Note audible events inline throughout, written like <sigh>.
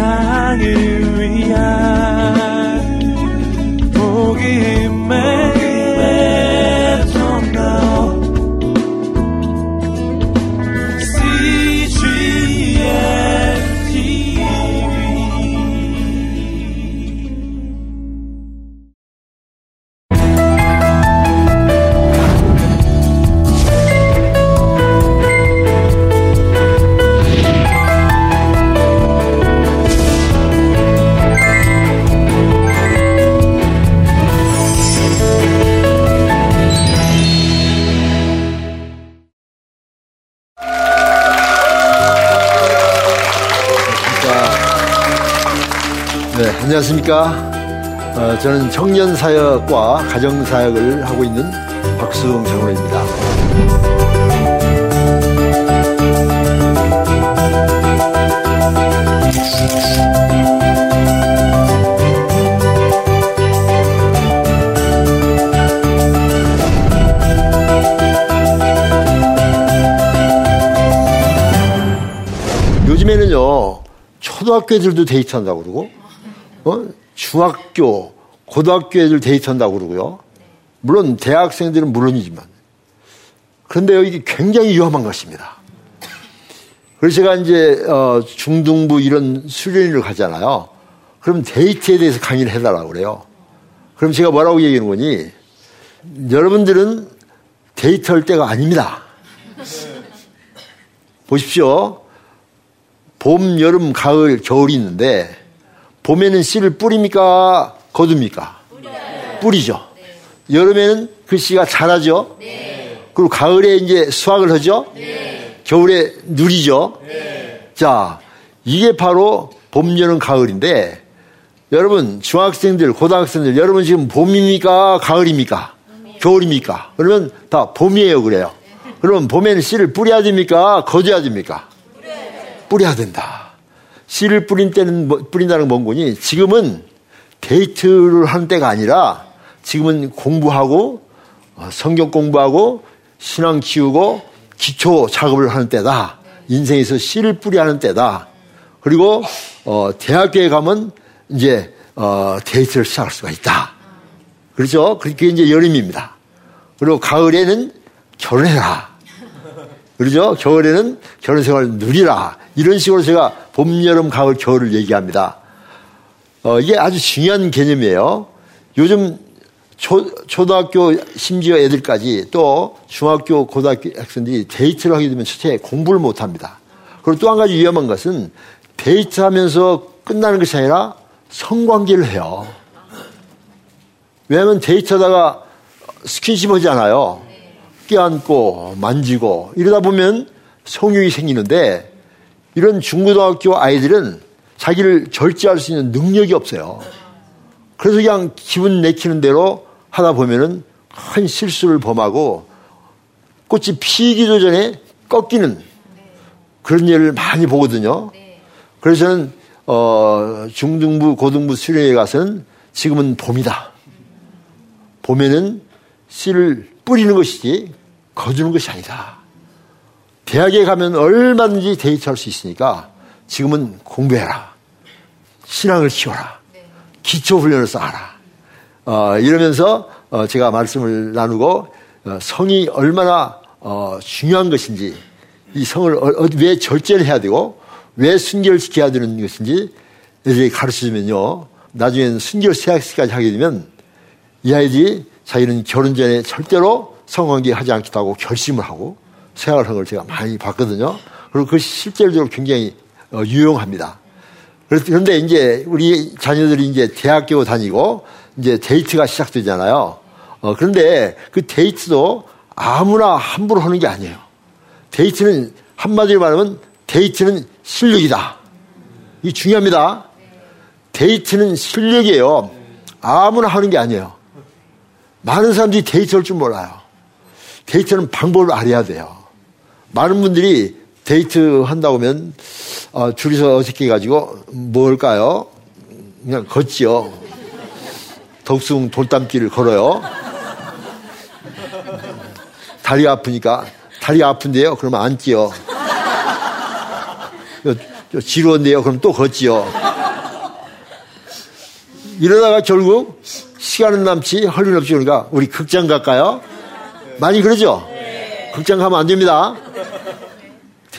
세상을 안녕하십니까. 어, 저는 청년사역과 가정사역을 하고 있는 박수홍 장로입니다. 요즘에는요, 초등학교 애들도 데이트한다고 그러고, 어? 중학교, 고등학교 애들 데이트한다고 그러고요. 물론 대학생들은 물론이지만. 그런데요, 이게 굉장히 위험한 것입니다. 그래서 제가 이제 어, 중등부 이런 수련회를 가잖아요. 그럼 데이트에 대해서 강의를 해달라고 그래요. 그럼 제가 뭐라고 얘기하는 거니? 여러분들은 데이트할 때가 아닙니다. 보십시오. 봄, 여름, 가을, 겨울이 있는데 봄에는 씨를 뿌립니까? 거둡니까? 뿌려요. 뿌리죠. 네. 여름에는 그 씨가 자라죠. 네. 그리고 가을에 이제 수확을 하죠. 네. 겨울에 누리죠. 네. 자, 이게 바로 봄, 여름, 가을인데 여러분 중학생들, 고등학생들 여러분 지금 봄입니까? 가을입니까? 겨울입니까? 그러면 다 봄이에요 그래요. 그러면 봄에는 씨를 뿌려야 됩니까? 거둬야 됩니까? 뿌려야 된다. 씨를 뿌린 때는 뭐, 뿌린다는 뭔고 하니 지금은 데이트를 하는 때가 아니라 지금은 공부하고 어, 성경 공부하고 신앙 키우고 기초 작업을 하는 때다. 인생에서 씨를 뿌려 하는 때다. 그리고 어, 대학교에 가면 이제 어, 데이트를 시작할 수가 있다. 그렇죠? 그게 이제 여름입니다. 그리고 가을에는 결혼해라. 그렇죠? 겨울에는 결혼 생활 누리라. 이런 식으로 제가 봄, 여름, 가을, 겨울을 얘기합니다. 어, 이게 아주 중요한 개념이에요. 요즘 초, 초등학교 심지어 애들까지 또 중학교, 고등학교 학생들이 데이트를 하게 되면 첫째 공부를 못 합니다. 그리고 또 한 가지 위험한 것은 데이트 하면서 끝나는 것이 아니라 성관계를 해요. 왜냐하면 데이트 하다가 스킨십 하잖아요. 껴안고 만지고 이러다 보면 성욕이 생기는데 이런 중고등학교 아이들은 자기를 절제할 수 있는 능력이 없어요. 그래서 그냥 기분 내키는 대로 하다 보면은 큰 실수를 범하고 꽃이 피기도 전에 꺾이는 그런 일을 많이 보거든요. 그래서 저는 어, 중등부, 고등부 수련회 가서는 지금은 봄이다. 봄에는 씨를 뿌리는 것이지 거두는 것이 아니다. 대학에 가면 얼마든지 데이트할 수 있으니까 지금은 공부해라. 신앙을 키워라. 기초 훈련을 쌓아라. 어, 이러면서 어, 제가 말씀을 나누고 어, 성이 얼마나 어, 중요한 것인지 이 성을 어, 어, 왜 절제를 해야 되고 왜 순결을 지켜야 되는 것인지 애들에게 가르쳐주면요. 나중에는 순결 세학시까지 하게 되면 이 아이들이 자기는 결혼 전에 절대로 성관계 하지 하고 결심을 하고 걸 제가 많이 봤거든요. 그리고 그것이 실제로 굉장히 어, 유용합니다. 그런데 이제 우리 자녀들이 이제 대학교 다니고 이제 데이트가 시작되잖아요. 어, 그런데 그 데이트도 아무나 함부로 하는 게 아니에요. 데이트는 한마디로 말하면 데이트는 실력이다. 이 중요합니다. 데이트는 실력이에요. 아무나 하는 게 아니에요. 많은 사람들이 데이트할 줄 몰라요. 데이트는 방법을 알아야 돼요. 많은 분들이 데이트 한다고 하면 어, 둘이서 어색해 가지고 뭘까요? 그냥 걷지요. 덕숭 돌담길을 걸어요. 다리 아프니까 다리 아픈데요. 그러면 앉지요. 지루한데요. 그럼 또 걷지요. 이러다가 결국 시간은 남지 헐린 없지 그러니까 우리 극장 갈까요? 많이 그러죠? 극장 가면 안 됩니다.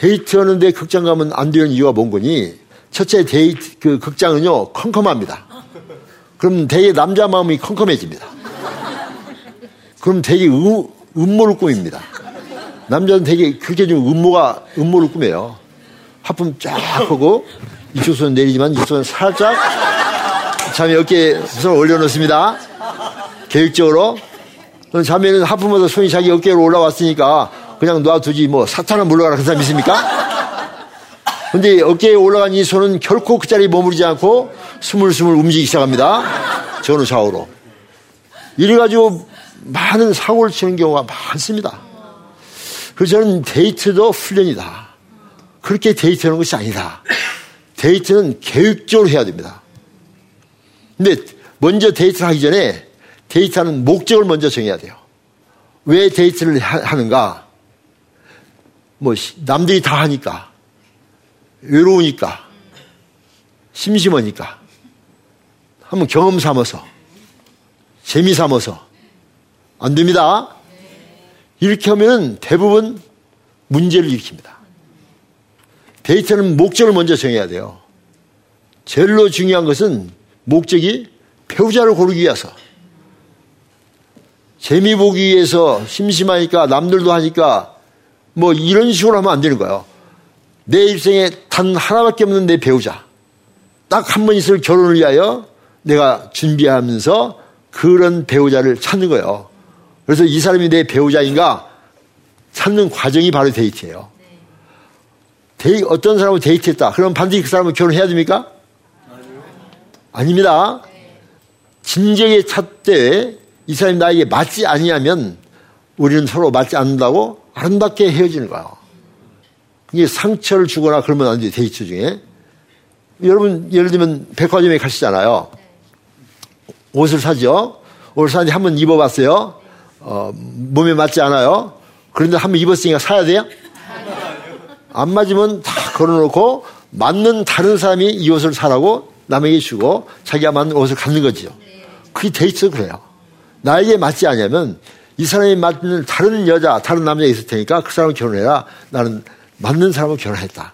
데이트 하는데 극장 가면 안 되는 이유가 뭔 거니? 첫째 데이트 그 극장은요 컴컴합니다. 그럼 되게 남자 마음이 컴컴해집니다. 그럼 되게 음, 음모를 꾸밉니다. 남자는 되게 그렇게 좀 음모가 음모를 꾸며요. 하품 쫙 하고 이쪽 손 내리지만 이쪽 손 살짝 자매 어깨에 손을 올려놓습니다. 계획적으로. 자매는 하품마다 손이 자기 어깨로 올라왔으니까 그냥 놔두지 뭐 사탄은 물러가라 그 사람 있습니까? 근데 어깨에 올라간 이 손은 결코 그 자리에 머무르지 않고 스물스물 움직이기 시작합니다. 전후 좌우로. 이래가지고 많은 사고를 치는 경우가 많습니다. 그래서 저는 데이트도 훈련이다. 그렇게 데이트하는 것이 아니다. 데이트는 계획적으로 해야 됩니다. 근데 먼저 데이트를 하기 전에 데이트하는 목적을 먼저 정해야 돼요. 왜 데이트를 하는가? 뭐 남들이 다 하니까 외로우니까 심심하니까 한번 경험 삼아서 재미 삼아서 안 됩니다. 이렇게 하면 대부분 문제를 일으킵니다. 데이트는 목적을 먼저 정해야 돼요. 제일로 중요한 것은 목적이 배우자를 고르기 위해서 재미 보기 위해서 심심하니까 남들도 하니까 뭐 이런 식으로 하면 안 되는 거예요. 내 일생에 단 하나밖에 없는 내 배우자. 딱 한 번 있을 결혼을 위하여 내가 준비하면서 그런 배우자를 찾는 거예요. 그래서 이 사람이 내 배우자인가 찾는 과정이 바로 데이트예요. 데이, 어떤 사람을 데이트했다. 그럼 반드시 그 사람을 결혼해야 됩니까? 아닙니다. 진정에 찾되 이 사람이 나에게 맞지 아니하면 우리는 서로 맞지 않는다고 아름답게 헤어지는 거예요. 이게 상처를 주거나 그러면 안 돼요. 데이트 중에. 여러분 예를 들면 백화점에 가시잖아요. 옷을 사죠. 옷을 사는데 한 번 입어봤어요. 어, 몸에 맞지 않아요. 그런데 한 번 입었으니까 사야 돼요? 안 맞으면 다 걸어놓고 맞는 다른 사람이 이 옷을 사라고 남에게 주고 자기가 맞는 옷을 갖는 거죠. 그게 데이트도 그래요. 나에게 맞지 않으면 이 사람이 맞는 다른 여자, 다른 남자가 있을 테니까 그 사람을 결혼해라. 나는 맞는 사람을 결혼했다.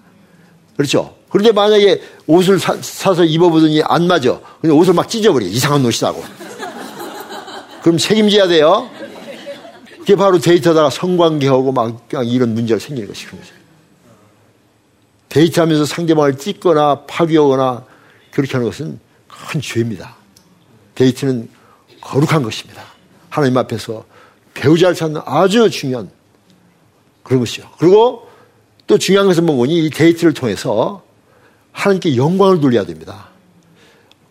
그렇죠? 그런데 만약에 옷을 사, 서 입어보더니 안 맞아. 근데 옷을 막 찢어버려. 이상한 옷이라고. 그럼 책임져야 돼요. 그게 바로 데이트하다가 성관계하고 막 이런 문제가 생기는 것이 그런 거죠. 데이트하면서 상대방을 찢거나 파괴하거나 그렇게 하는 것은 큰 죄입니다. 데이트는 거룩한 것입니다. 하나님 앞에서 배우자를 찾는 아주 중요한 그런 것이요. 그리고 또 중요한 것은 뭐니? 이 데이트를 통해서 하나님께 영광을 돌려야 됩니다.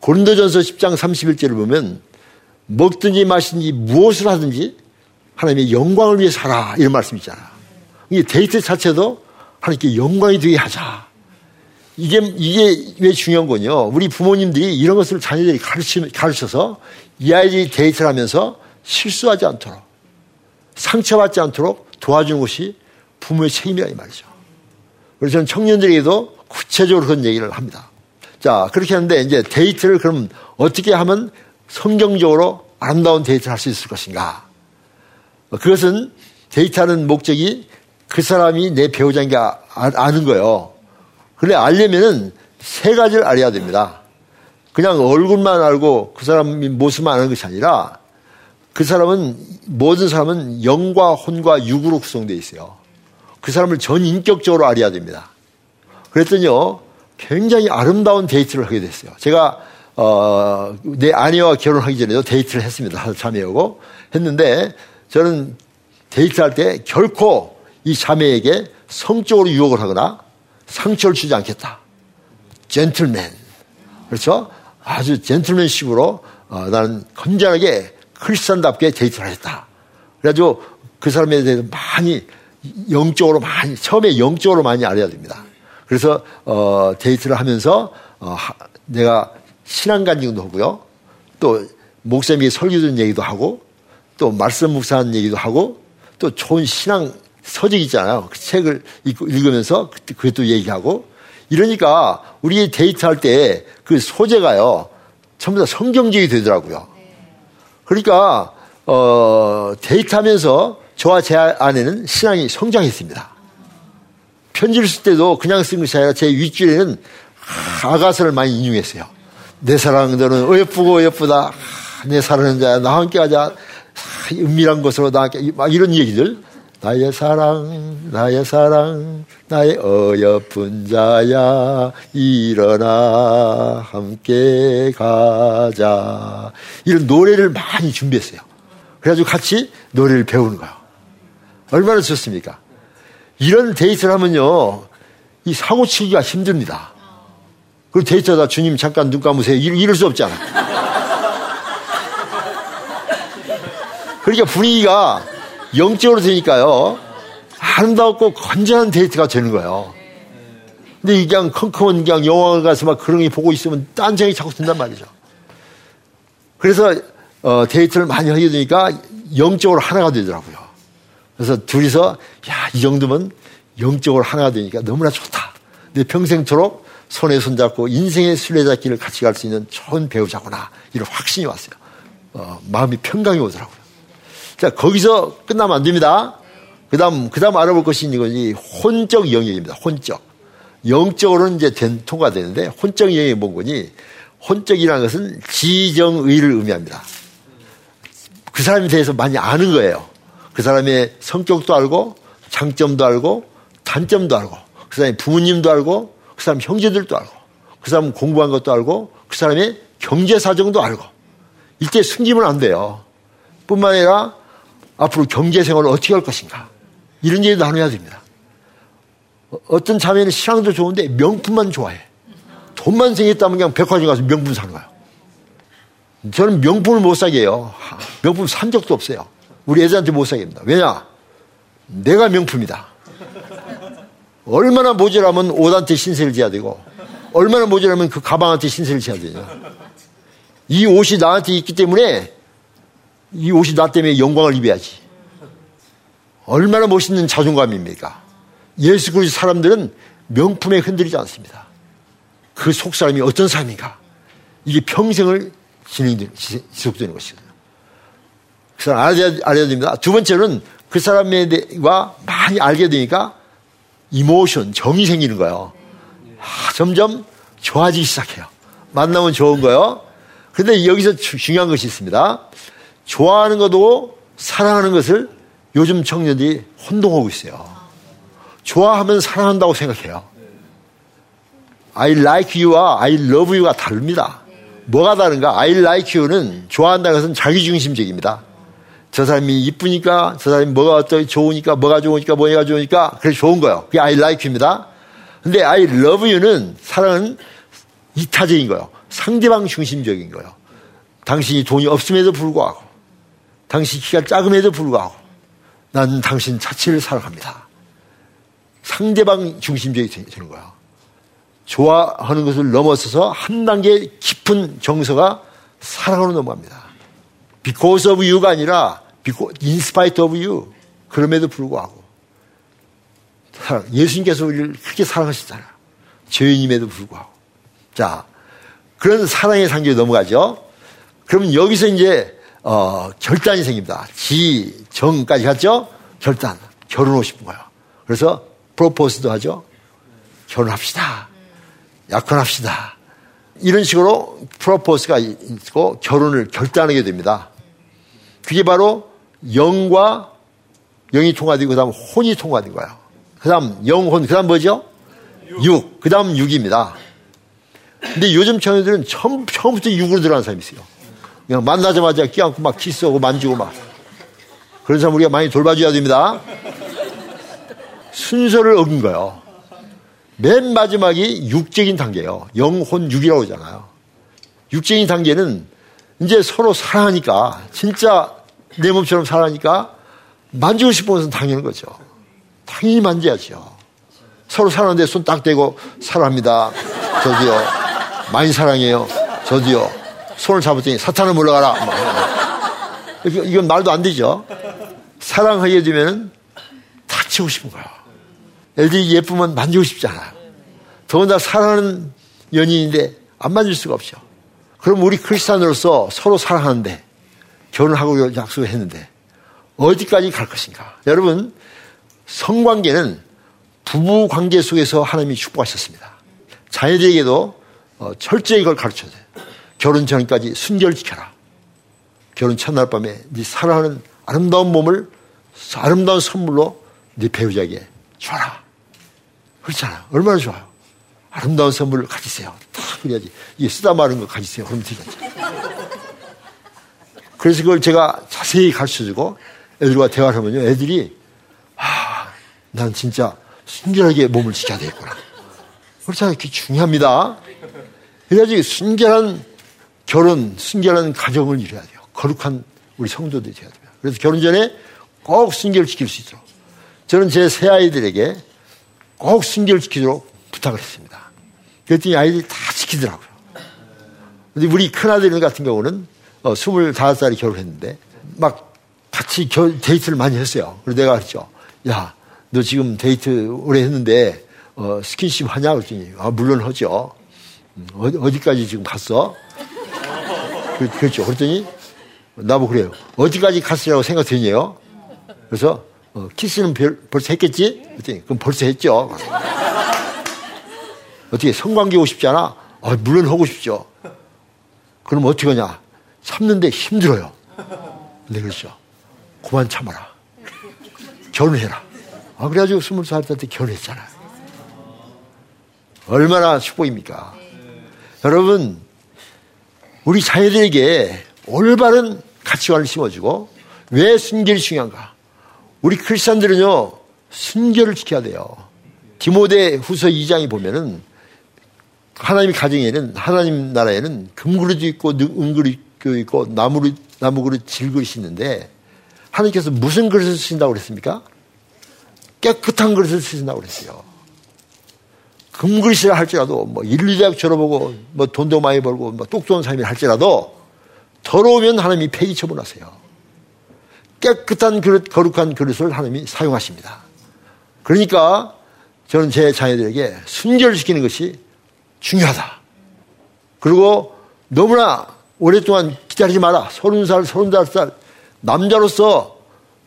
고린도전서 10장 31절을 보면 먹든지 마시든지 무엇을 하든지 하나님의 영광을 위해서 하라 이런 말씀 있잖아요. 이 데이트 자체도 하나님께 영광이 되게 하자. 이게 이게 왜 중요한 거냐? 우리 부모님들이 이런 것을 자녀들이 가르치, 가르쳐서 이 아이들이 데이트를 하면서 실수하지 않도록 상처받지 않도록 도와주는 것이 부모의 책임이라 이 말이죠. 그래서 저는 청년들에게도 구체적으로 그런 얘기를 합니다. 자, 그렇게 하는데 이제 데이트를 그럼 어떻게 하면 성경적으로 아름다운 데이트를 할 수 있을 것인가? 그것은 데이트하는 목적이 그 사람이 내 배우자인 게 아, 아는 거예요. 그런데 알려면은 세 가지를 알아야 됩니다. 그냥 얼굴만 알고 그 사람이 모습만 아는 것이 아니라 그 사람은 모든 사람은 영과 혼과 육으로 구성되어 있어요. 그 사람을 전 인격적으로 알아야 됩니다. 그랬더니요 굉장히 아름다운 데이트를 하게 됐어요. 제가 어, 내 아내와 결혼하기 전에도 데이트를 했습니다. 자매하고 했는데 저는 데이트할 때 결코 이 자매에게 성적으로 유혹을 하거나 상처를 주지 않겠다. 젠틀맨. 그렇죠? 아주 젠틀맨식으로 어, 나는 건전하게 크리스찬답게 데이트를 했다. 그래가지고 그 사람에 대해서 많이 영적으로 많이 처음에 영적으로 많이 알아야 됩니다. 그래서 어, 데이트를 하면서 어, 하, 내가 신앙 간증도 하고요. 또 목사님이 설교 든 얘기도 하고 또 말씀 묵상하는 얘기도 하고 또 좋은 신앙 서적 있잖아요. 그 책을 읽으면서 그것도 얘기하고 이러니까 우리 데이트할 때 그 소재가요. 전부 다 성경적이 되더라고요. 그러니까 어, 데이트하면서 저와 제 아내는 신앙이 성장했습니다. 편지를 쓸 때도 그냥 쓴 것이 아니라 제 윗줄에는 아가서를 많이 인용했어요. 내 사랑 너는 어여쁘고 어여쁘다. 내 사랑하는 자야 나와 함께 하자. 은밀한 곳으로 나와 함께 막 이런 얘기들. 나의 사랑 나의 사랑 나의 어여쁜 자야 일어나 함께 가자. 이런 노래를 많이 준비했어요. 그래가지고 같이 노래를 배우는 거예요. 얼마나 좋습니까? 이런 데이트를 하면요, 이 사고 치기가 힘듭니다. 그리고 데이트하다 주님 잠깐 눈 감으세요. 이럴, 수 없잖아. 그러니까 분위기가 영적으로 되니까요, 아름답고 건전한 데이트가 되는 거예요. 근데 이게 그냥 컴컴한 그냥 영화관 가서 막 그런 게 보고 있으면 딴생각이 자꾸 든단 말이죠. 그래서 어, 데이트를 많이 하게 되니까 영적으로 하나가 되더라고요. 그래서 둘이서 야, 이 정도면 영적으로 하나가 되니까 너무나 좋다. 내 평생토록 손에 손잡고 인생의 술래잡기를 같이 갈 수 있는 좋은 배우자구나. 이런 확신이 왔어요. 어, 마음이 평강이 오더라고요. 자, 거기서 끝나면 안 됩니다. 그 다음, 그 다음 알아볼 것이 이거지 혼적 영역입니다. 혼적. 영적으로는 이제 된, 통과되는데 혼적 영역이 뭔 거니? 혼적이라는 것은 지정의를 의미합니다. 그 사람에 대해서 많이 아는 거예요. 그 사람의 성격도 알고, 장점도 알고, 단점도 알고, 그 사람의 부모님도 알고, 그 사람 형제들도 알고, 그 사람 공부한 것도 알고, 그 사람의 경제 사정도 알고, 이때 숨기면 안 돼요. 뿐만 아니라 앞으로 경제 생활을 어떻게 할 것인가. 이런 얘기도 나눠야 됩니다. 어떤 자매는 신앙도 좋은데 명품만 좋아해. 돈만 생겼다면 그냥 백화점 가서 명품 사는 거예요. 저는 명품을 못 사게 해요. 명품 산 적도 없어요. 우리 애들한테 못 사게 합니다. 왜냐? 내가 명품이다. 얼마나 모자라면 옷한테 신세를 져야 되고, 얼마나 모자라면 그 가방한테 신세를 져야 되냐. 이 옷이 나한테 있기 때문에, 이 옷이 나 때문에 영광을 입어야지. 얼마나 멋있는 자존감입니까? 예수 그리스도 사람들은 명품에 흔들리지 않습니다. 그 속 사람이 어떤 사람인가? 이게 평생을 진행되, 지속되는 것이거든요. 그 사람 알아야, 알아야 됩니다. 두 번째는 그 사람과 많이 알게 되니까 이모션, 정이 생기는 거예요. 아, 점점 좋아지기 시작해요. 만나면 좋은 거예요. 그런데 여기서 중요한 것이 있습니다. 좋아하는 것도 사랑하는 것을 요즘 청년들이 혼동하고 있어요. 좋아하면 사랑한다고 생각해요. I like you와 I love you가 다릅니다. 뭐가 다른가? I like you는 좋아한다는 것은 자기중심적입니다. 저 사람이 이쁘니까, 저 사람이 뭐가 어떠 좋으니까, 뭐가 좋으니까, 뭐가 좋으니까, 그래서 좋은 거예요. 그게 I like you입니다. 근데 I love you는 사랑은 이타적인 거예요. 상대방 중심적인 거예요. 당신이 돈이 없음에도 불구하고, 당신 키가 작음에도 불구하고, 난 당신 자체를 사랑합니다. 상대방 중심적이 되는 거예요. 좋아하는 것을 넘어서서 한 단계 깊은 정서가 사랑으로 넘어갑니다. because of you가 아니라 in spite of you. 그럼에도 불구하고. 사랑. 예수님께서 우리를 그렇게 사랑하시잖아요. 죄인임에도 불구하고. 자, 그런 사랑의 상계에 넘어가죠. 그러면 여기서 이제, 어, 결단이 생깁니다. 지, 정까지 갔죠? 결단. 결혼하고 싶은 거예요. 그래서 프로포스도 하죠. 결혼합시다. 약혼합시다. 이런 식으로 프로포스가 있고 결혼을 결단하게 됩니다. 그게 바로 영과 영이 통과되고 그 다음 혼이 통과된 거예요. 그 다음 영혼, 그 다음 뭐죠? 육. 그 다음 육입니다. 근데 요즘 청년들은 처음, 처음부터 육으로 들어가는 사람이 있어요. 그냥 만나자마자 끼안고 막 키스하고 만지고 막. 그런 사람 우리가 많이 돌봐줘야 됩니다. 순서를 어긴 거예요. 맨 마지막이 육적인 단계예요. 영혼 육이라고 하잖아요. 육적인 단계는 이제 서로 사랑하니까 진짜 내 몸처럼 사랑하니까 만지고 싶은 것은 당연한 거죠. 당연히 만져야죠. 서로 사랑하는데 손 딱 대고 사랑합니다. 저도요. 많이 사랑해요. 저도요. 손을 잡았더니 사탄을 물러가라. 이건 말도 안 되죠. 사랑하게 되면 다치고 싶은 거야. 애들이 예쁘면 만지고 싶지 않아요. 더군다나 사랑하는 연인인데 안 만질 수가 없죠. 그럼 우리 크리스찬으로서 서로 사랑하는데 결혼하고 약속을 했는데 어디까지 갈 것인가? 여러분 성관계는 부부 관계 속에서 하나님이 축복하셨습니다. 자녀들에게도 어, 철저히 이걸 가르쳐야 돼. 결혼 전까지 순결 지켜라. 결혼 첫날 밤에 네 사랑하는 아름다운 몸을 아름다운 선물로 네 배우자에게 줘라. 그렇잖아요. 얼마나 좋아요. 아름다운 선물을 가지세요. 다 그래야지. 이게 쓰다 마른 거 가지세요. 그러면 되겠죠. 그래서 그걸 제가 자세히 가르쳐 주고 애들과 대화를 하면요. 애들이, 아, 난 진짜 순결하게 몸을 지켜야 되겠구나. 그렇잖아요. 그게 중요합니다. 그래야지 순결한 결혼, 순결한 가정을 이뤄야 돼요. 거룩한 우리 성도들이 되어야 돼요. 그래서 결혼 전에 꼭 순결을 지킬 수 있도록 저는 제 세 아이들에게 꼭 순결을 지키도록 부탁을 했습니다. 그랬더니 아이들이 다 지키더라고요. 근데 우리 큰아들 같은 경우는 어, 25살에 결혼했는데 막 같이 결, 데이트를 많이 했어요. 그래서 내가 그랬죠. 야, 너 지금 데이트 오래 했는데 어, 스킨십 하냐? 그랬더니 아, 물론 하죠. 음, 어디, 어디까지 지금 갔어? 그, 그랬죠. 그랬더니 나보고 그래요. 어디까지 갔으라고 생각되냐요? 그래서 어, 키스는 별, 벌써 했겠지? 그랬더니 그럼 벌써 했죠. 어떻게 성관계 오고 싶지 않아? 아, 물론 하고 싶죠. 그럼 어떻게 하냐? 참는데 힘들어요. 근데 그렇죠. 그만 참아라. 결혼해라. 아, 그래가지고 스물 살때 결혼했잖아요. 얼마나 축복입니까? 여러분, 우리 자녀들에게 올바른 가치관을 심어주고 왜 순결이 중요한가? 우리 크리스천들은요 순결을 지켜야 돼요. 디모데 후서 2장에 보면은 하나님 가정에는 하나님 나라에는 금그릇도 있고 은그릇도 있고 나무 나무 그릇 질그릇이 있는데 하나님께서 무슨 그릇을 쓰신다고 그랬습니까? 깨끗한 그릇을 쓰신다고 그랬어요. 금그릇이라 할지라도 뭐 인류대학 졸업하고 뭐 돈도 많이 벌고 뭐똑 좋은 삶이 할지라도 더러우면 하나님이 폐기 처분하세요. 깨끗한 그릇, 거룩한 그릇을 하나님이 사용하십니다. 그러니까 저는 제 자녀들에게 순결시키는 것이 중요하다. 그리고 너무나 오랫동안 기다리지 마라. 서른 살, 서른다섯 살 남자로서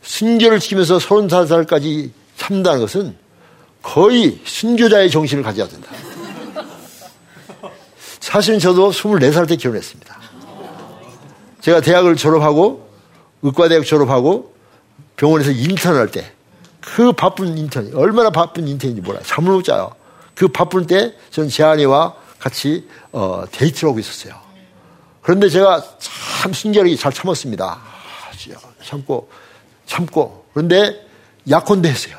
순결을 지키면서 서른다섯 살까지 참다는 것은 거의 순교자의 정신을 가져야 된다. 사실은 저도 24살 때 결혼했습니다. 제가 대학을 졸업하고 의과대학 졸업하고 병원에서 인턴을 할때 그 바쁜 인턴이 얼마나 바쁜 인턴인지 몰라요. 잠을 못 자요. 그 바쁠 때 저는 제 아내와 같이 어, 데이트를 하고 있었어요. 그런데 제가 참 순결하게 잘 참았습니다. 참고 참고 그런데 약혼도 했어요.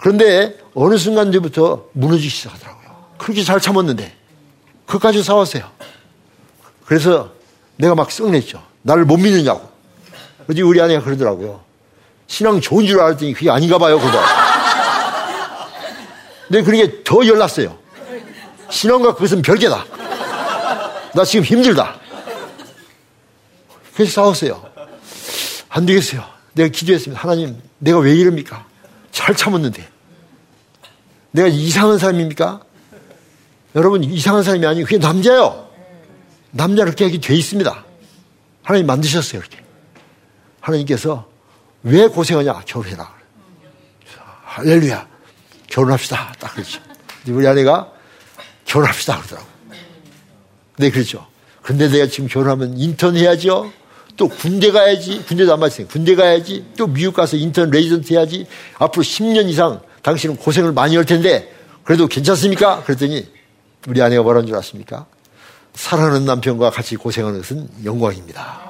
그런데 어느 순간부터 무너지기 시작하더라고요. 그렇게 잘 참았는데 그까지 싸웠어요. 그래서 내가 막 썩냈죠. 나를 못 믿느냐고. 그지 우리 아내가 그러더라고요. 신앙 좋은 줄 알았더니 그게 아닌가 봐요, 그거. 근데 그러게 더 열났어요. 신앙과 그것은 별개다. 나 지금 힘들다. 그래서 싸웠어요. 안 되겠어요. 내가 기도했습니다. 하나님, 내가 왜 이럽니까? 잘 참았는데. 내가 이상한 사람입니까? 여러분, 이상한 사람이 아니고 그게 남자요. 남자 그렇게 하게 돼 있습니다. 하나님 만드셨어요, 이렇게. 하나님께서 왜 고생하냐? 결혼해라. 할렐루야. 결혼합시다. 딱 그렇죠. 우리 아내가 결혼합시다. 그러더라고. 네, 그렇죠. 근데 내가 지금 결혼하면 인턴 해야죠. 또 군대 가야지. 군대도 안 마쳤으니까. 군대 가야지. 또 미국 가서 인턴 레지던트 해야지. 앞으로 10년 이상 당신은 고생을 많이 할 텐데 그래도 괜찮습니까? 그랬더니 우리 아내가 뭐라는 줄 아십니까? 사랑하는 남편과 같이 고생하는 것은 영광입니다.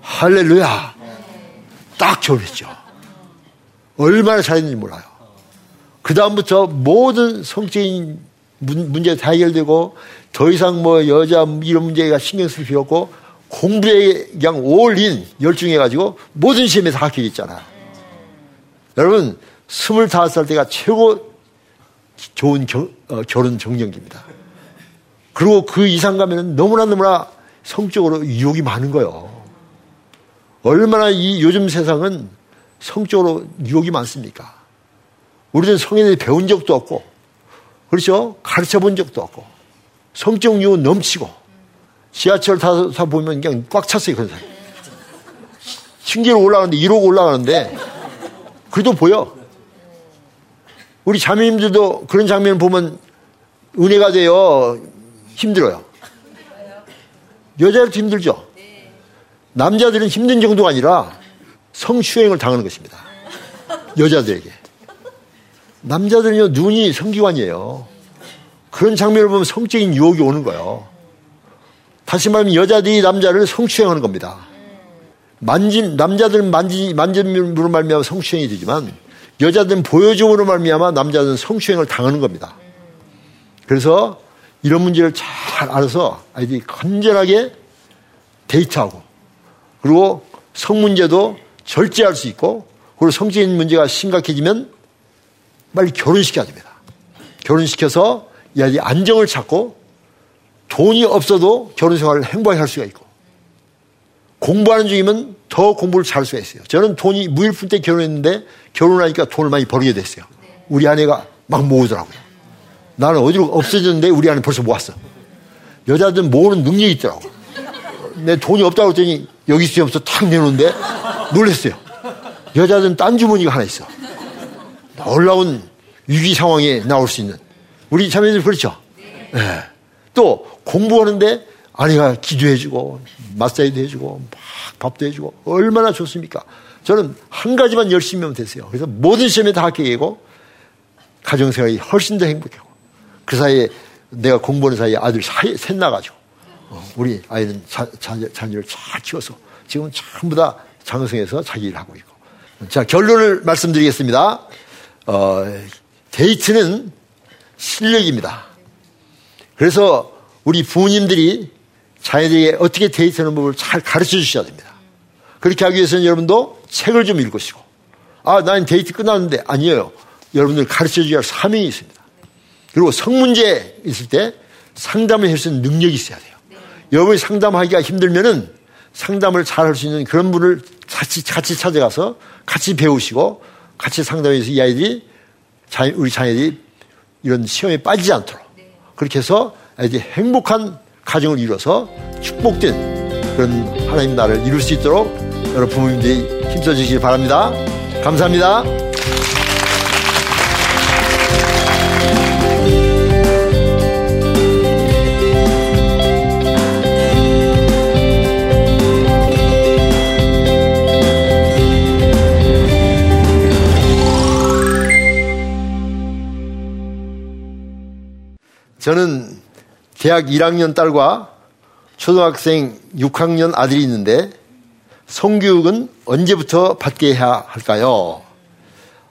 할렐루야. 딱 결혼했죠. 얼마나 잘했는지 몰라요. 그 다음부터 모든 성적인 문제 다 해결되고 더 이상 뭐 여자 이런 문제가 신경 쓸 필요 없고 공부에 그냥 올인 열중해가지고 모든 시험에 다 합격했잖아. 여러분, 스물다섯 살 때가 최고 좋은 겨, 어, 결혼 정년기입니다. 그리고 그 이상 가면 너무나 너무나 성적으로 유혹이 많은 거예요. 얼마나 이 요즘 세상은 성적으로 유혹이 많습니까? 우리는 성인들이 배운 적도 없고, 그렇죠? 가르쳐 본 적도 없고, 성적 유혹 넘치고, 지하철 타서 보면 그냥 꽉 찼어요, 그런 사람. 층계로 올라가는데, 이러고 올라가는데, 그래도 보여. 우리 자매님들도 그런 장면을 보면 은혜가 되어 힘들어요. 여자들도 힘들죠? 남자들은 힘든 정도가 아니라 성추행을 당하는 것입니다. 여자들에게. 남자들은요, 눈이 성기관이에요. 그런 장면을 보면 성적인 유혹이 오는 거예요. 다시 말하면 여자들이 남자를 성추행하는 겁니다. 만진, 남자들은 만지, 만짐으로 말미암아 성추행이 되지만 여자들은 보여줌으로 말미암아 남자들은 성추행을 당하는 겁니다. 그래서 이런 문제를 잘 알아서 아이들이 건전하게 데이트하고 그리고 성 문제도 절제할 수 있고 그리고 성적인 문제가 심각해지면 빨리 결혼시켜야 됩니다. 결혼시켜서 이 아이들이 안정을 찾고 돈이 없어도 결혼 생활을 행복하게 할 수가 있고 공부하는 중이면 더 공부를 잘 할 수가 있어요. 저는 돈이 무일푼 때 결혼했는데 결혼하니까 돈을 많이 벌게 됐어요. 우리 아내가 막 모으더라고요. 나는 어디로 없어졌는데 우리 아내 벌써 모았어. 여자들은 모으는 능력이 있더라고. 내 돈이 없다고 했더니 여기 있으면서 탁 내놓는데 놀랐어요. 여자들은 딴 주머니가 하나 있어. 놀라운 위기 상황에 나올 수 있는. 우리 자매들 그렇죠? 네. 또 공부하는데 아내가 기도해주고 마사지도 해주고 막 밥도 해주고 얼마나 좋습니까? 저는 한 가지만 열심히 하면 됐어요. 그래서 모든 시험에 다 합격이고 가정생활이 훨씬 더 행복하고 그 사이에 내가 공부하는 사이에 아들 셋 나가지고 어, 우리 아이는 자, 자, 자녀를 잘 키워서 지금 전부 다 장성해서 자기 일을 하고 있고 자 결론을 말씀드리겠습니다. 어, 데이트는 실력입니다. 그래서 우리 부모님들이 자녀들에게 어떻게 데이트하는 법을 잘 가르쳐 주셔야 됩니다. 그렇게 하기 위해서는 여러분도 책을 좀 읽으시고, 아, 난 데이트 끝났는데, 아니에요. 여러분들 가르쳐 줘야 할 사명이 있습니다. 그리고 성문제 있을 때 상담을 할 수 있는 능력이 있어야 돼요. 여러분이 상담하기가 힘들면은 상담을 잘 할 수 있는 그런 분을 같이, 같이 찾아가서 같이 배우시고 같이 상담해서 이 아이들이, 우리 자녀들이 이런 시험에 빠지지 않도록 그렇게 해서 아이들이 행복한 가정을 이뤄서 축복된 그런 하나님 나라를 이룰 수 있도록 여러분 부모님들이 힘써 주시기 바랍니다. 감사합니다. 저는 대학 1학년 딸과 초등학생 6학년 아들이 있는데 성교육은 언제부터 받게 해야 할까요?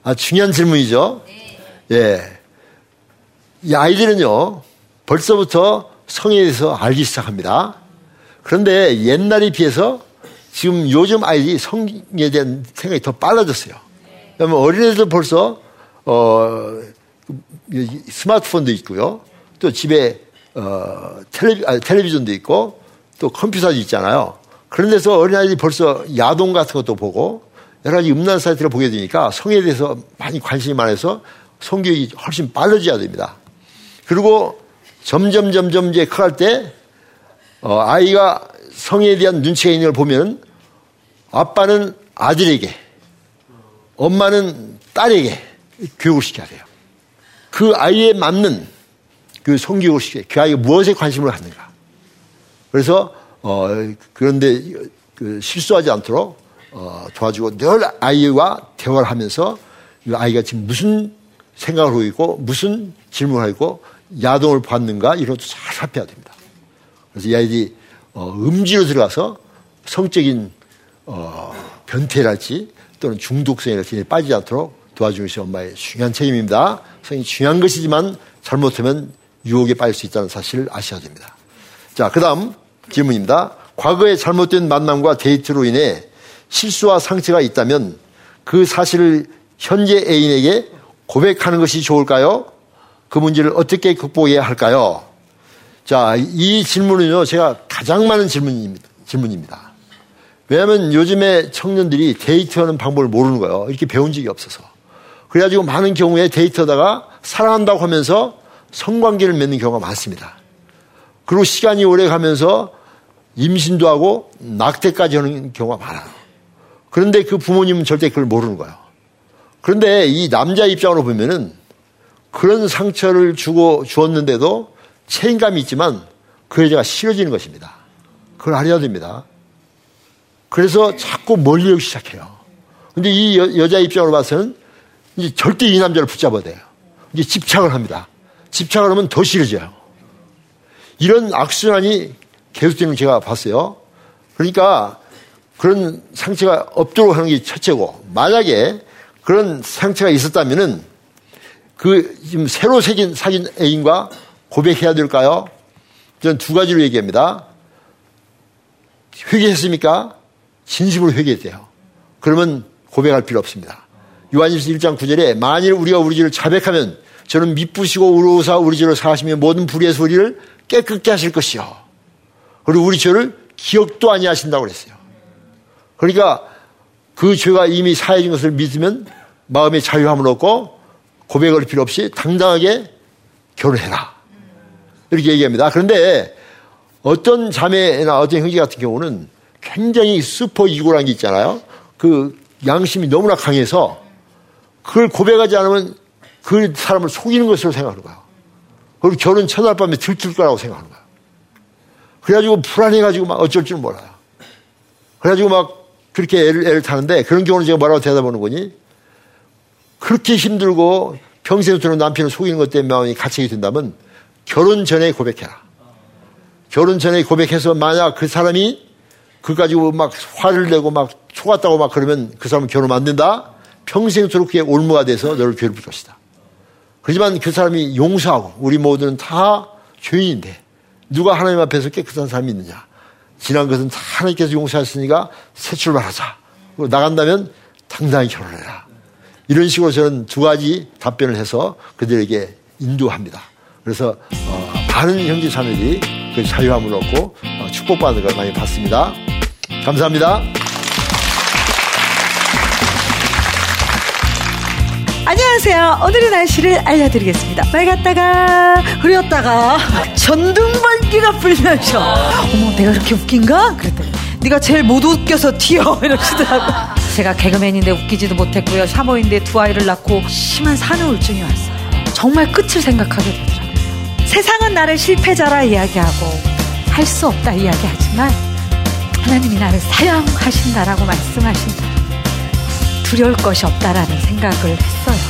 아, 중요한 질문이죠. 예. 이 아이들은요, 벌써부터 성에 대해서 알기 시작합니다. 그런데 옛날에 비해서 지금 요즘 아이들이 성에 대한 생각이 더 빨라졌어요. 그러면 어린애들 벌써, 어, 스마트폰도 있고요. 또 집에 어, 텔레비, 아니, 텔레비전도 있고 또 컴퓨터도 있잖아요. 그런 데서 어린아이들이 벌써 야동 같은 것도 보고 여러 가지 음란 사이트를 보게 되니까 성에 대해서 많이 관심이 많아서 성교육이 훨씬 빨라져야 됩니다. 그리고 점점 점점 이제 커갈 때 어, 아이가 성에 대한 눈치가 있는 걸 보면 아빠는 아들에게 엄마는 딸에게 교육을 시켜야 돼요. 그 아이에 맞는 그 성교육을 시켜 그 아이가 무엇에 관심을 갖는가. 그래서 어 그런데 그 실수하지 않도록 어 도와주고 늘 아이와 대화를 하면서 이 아이가 지금 무슨 생각을 하고 있고 무슨 질문을 하고 야동을 받는가 이런 것도 잘 살펴야 됩니다. 그래서 이 아이들이 어 음지로 들어가서 성적인 어 변태랄지 또는 중독성이랄지 빠지지 않도록 도와주는 것이 엄마의 중요한 책임입니다. 성이 중요한 것이지만 잘못하면 유혹에 빠질 수 있다는 사실을 아셔야 됩니다. 자, 그 다음 질문입니다. 과거에 잘못된 만남과 데이트로 인해 실수와 상처가 있다면 그 사실을 현재 애인에게 고백하는 것이 좋을까요? 그 문제를 어떻게 극복해야 할까요? 자, 이 질문은요, 제가 가장 많은 질문입니다. 질문입니다. 왜냐하면 요즘에 청년들이 데이트하는 방법을 모르는 거예요. 이렇게 배운 적이 없어서. 그래가지고 많은 경우에 데이트하다가 사랑한다고 하면서 성관계를 맺는 경우가 많습니다. 그리고 시간이 오래 가면서 임신도 하고 낙태까지 하는 경우가 많아요. 그런데 그 부모님은 절대 그걸 모르는 거예요. 그런데 이 남자 입장으로 보면은 그런 상처를 주고 주었는데도 책임감이 있지만 그 여자가 싫어지는 것입니다. 그걸 알아야 됩니다. 그래서 자꾸 멀리 오기 시작해요. 근데 이 여, 자 입장으로 봐서는 이제 절대 이 남자를 붙잡아야 돼요. 이제 집착을 합니다. 집착을 하면 더 싫어져요. 이런 악순환이 계속되는 걸 제가 봤어요. 그러니까 그런 상처가 없도록 하는 게 첫째고, 만약에 그런 상처가 있었다면은 그 지금 새로 사귄, 사귄 애인과 고백해야 될까요? 저는 두 가지로 얘기합니다. 회개했습니까? 진심으로 회개했대요. 그러면 고백할 필요 없습니다. 요한일서 1장 9절에 만일 우리가 우리 죄를 자백하면 저는 미쁘시고 우르사 우리 죄를 사하시며 모든 불의에서 우리를 깨끗게 하실 것이요. 그리고 우리 죄를 기억도 아니하신다고 그랬어요. 그러니까 그 죄가 이미 사해진 것을 믿으면 마음의 자유함을 얻고 고백할 필요 없이 당당하게 결혼해라. 이렇게 얘기합니다. 그런데 어떤 자매나 어떤 형제 같은 경우는 굉장히 슈퍼 이고라는 게 있잖아요. 그 양심이 너무나 강해서 그걸 고백하지 않으면 그 사람을 속이는 것으로 생각하는 거예요. 그리고 결혼 첫날 밤에 들킬 거라고 생각하는 거예요. 그래가지고 불안해가지고 막 어쩔 줄 몰라요. 그래가지고 막 그렇게 애를, 애를 타는데 그런 경우는 제가 뭐라고 대답하는 거니? 그렇게 힘들고 평생토록 남편을 속이는 것 때문에 마음이 갇히게 된다면 결혼 전에 고백해라. 결혼 전에 고백해서 만약 그 사람이 그 가지고 막 화를 내고 막 속았다고 막 그러면 그 사람은 결혼 안 된다? 평생토록 그게 올무가 돼서 너를 괴롭힐 것이다. 그렇지만 그 사람이 용서하고 우리 모두는 다 죄인인데 누가 하나님 앞에서 깨끗한 사람이 있느냐. 지난 것은 다 하나님께서 용서하셨으니까 새 출발하자. 나간다면 당당히 결혼해라. 이런 식으로 저는 두 가지 답변을 해서 그들에게 인도합니다. 그래서 어, 많은 형제 자매들이 그 자유함을 얻고 어, 축복받는 걸 많이 봤습니다. 감사합니다. 안녕하세요. 오늘의 날씨를 알려드리겠습니다. 맑았다가 흐렸다가 전등번개가 불면서 어머 내가 그렇게 웃긴가? 그랬더니 네가 제일 못 웃겨서 튀어 <laughs> 이러시더라고. 제가 개그맨인데 웃기지도 못했고요. 샤머인데 두 아이를 낳고 심한 산후 우울증이 왔어요. 정말 끝을 생각하게 되더라고요. 세상은 나를 실패자라 이야기하고 할 수 없다 이야기하지만 하나님이 나를 사용하신다라고 말씀하신다. 두려울 것이 없다라는 생각을 했어요.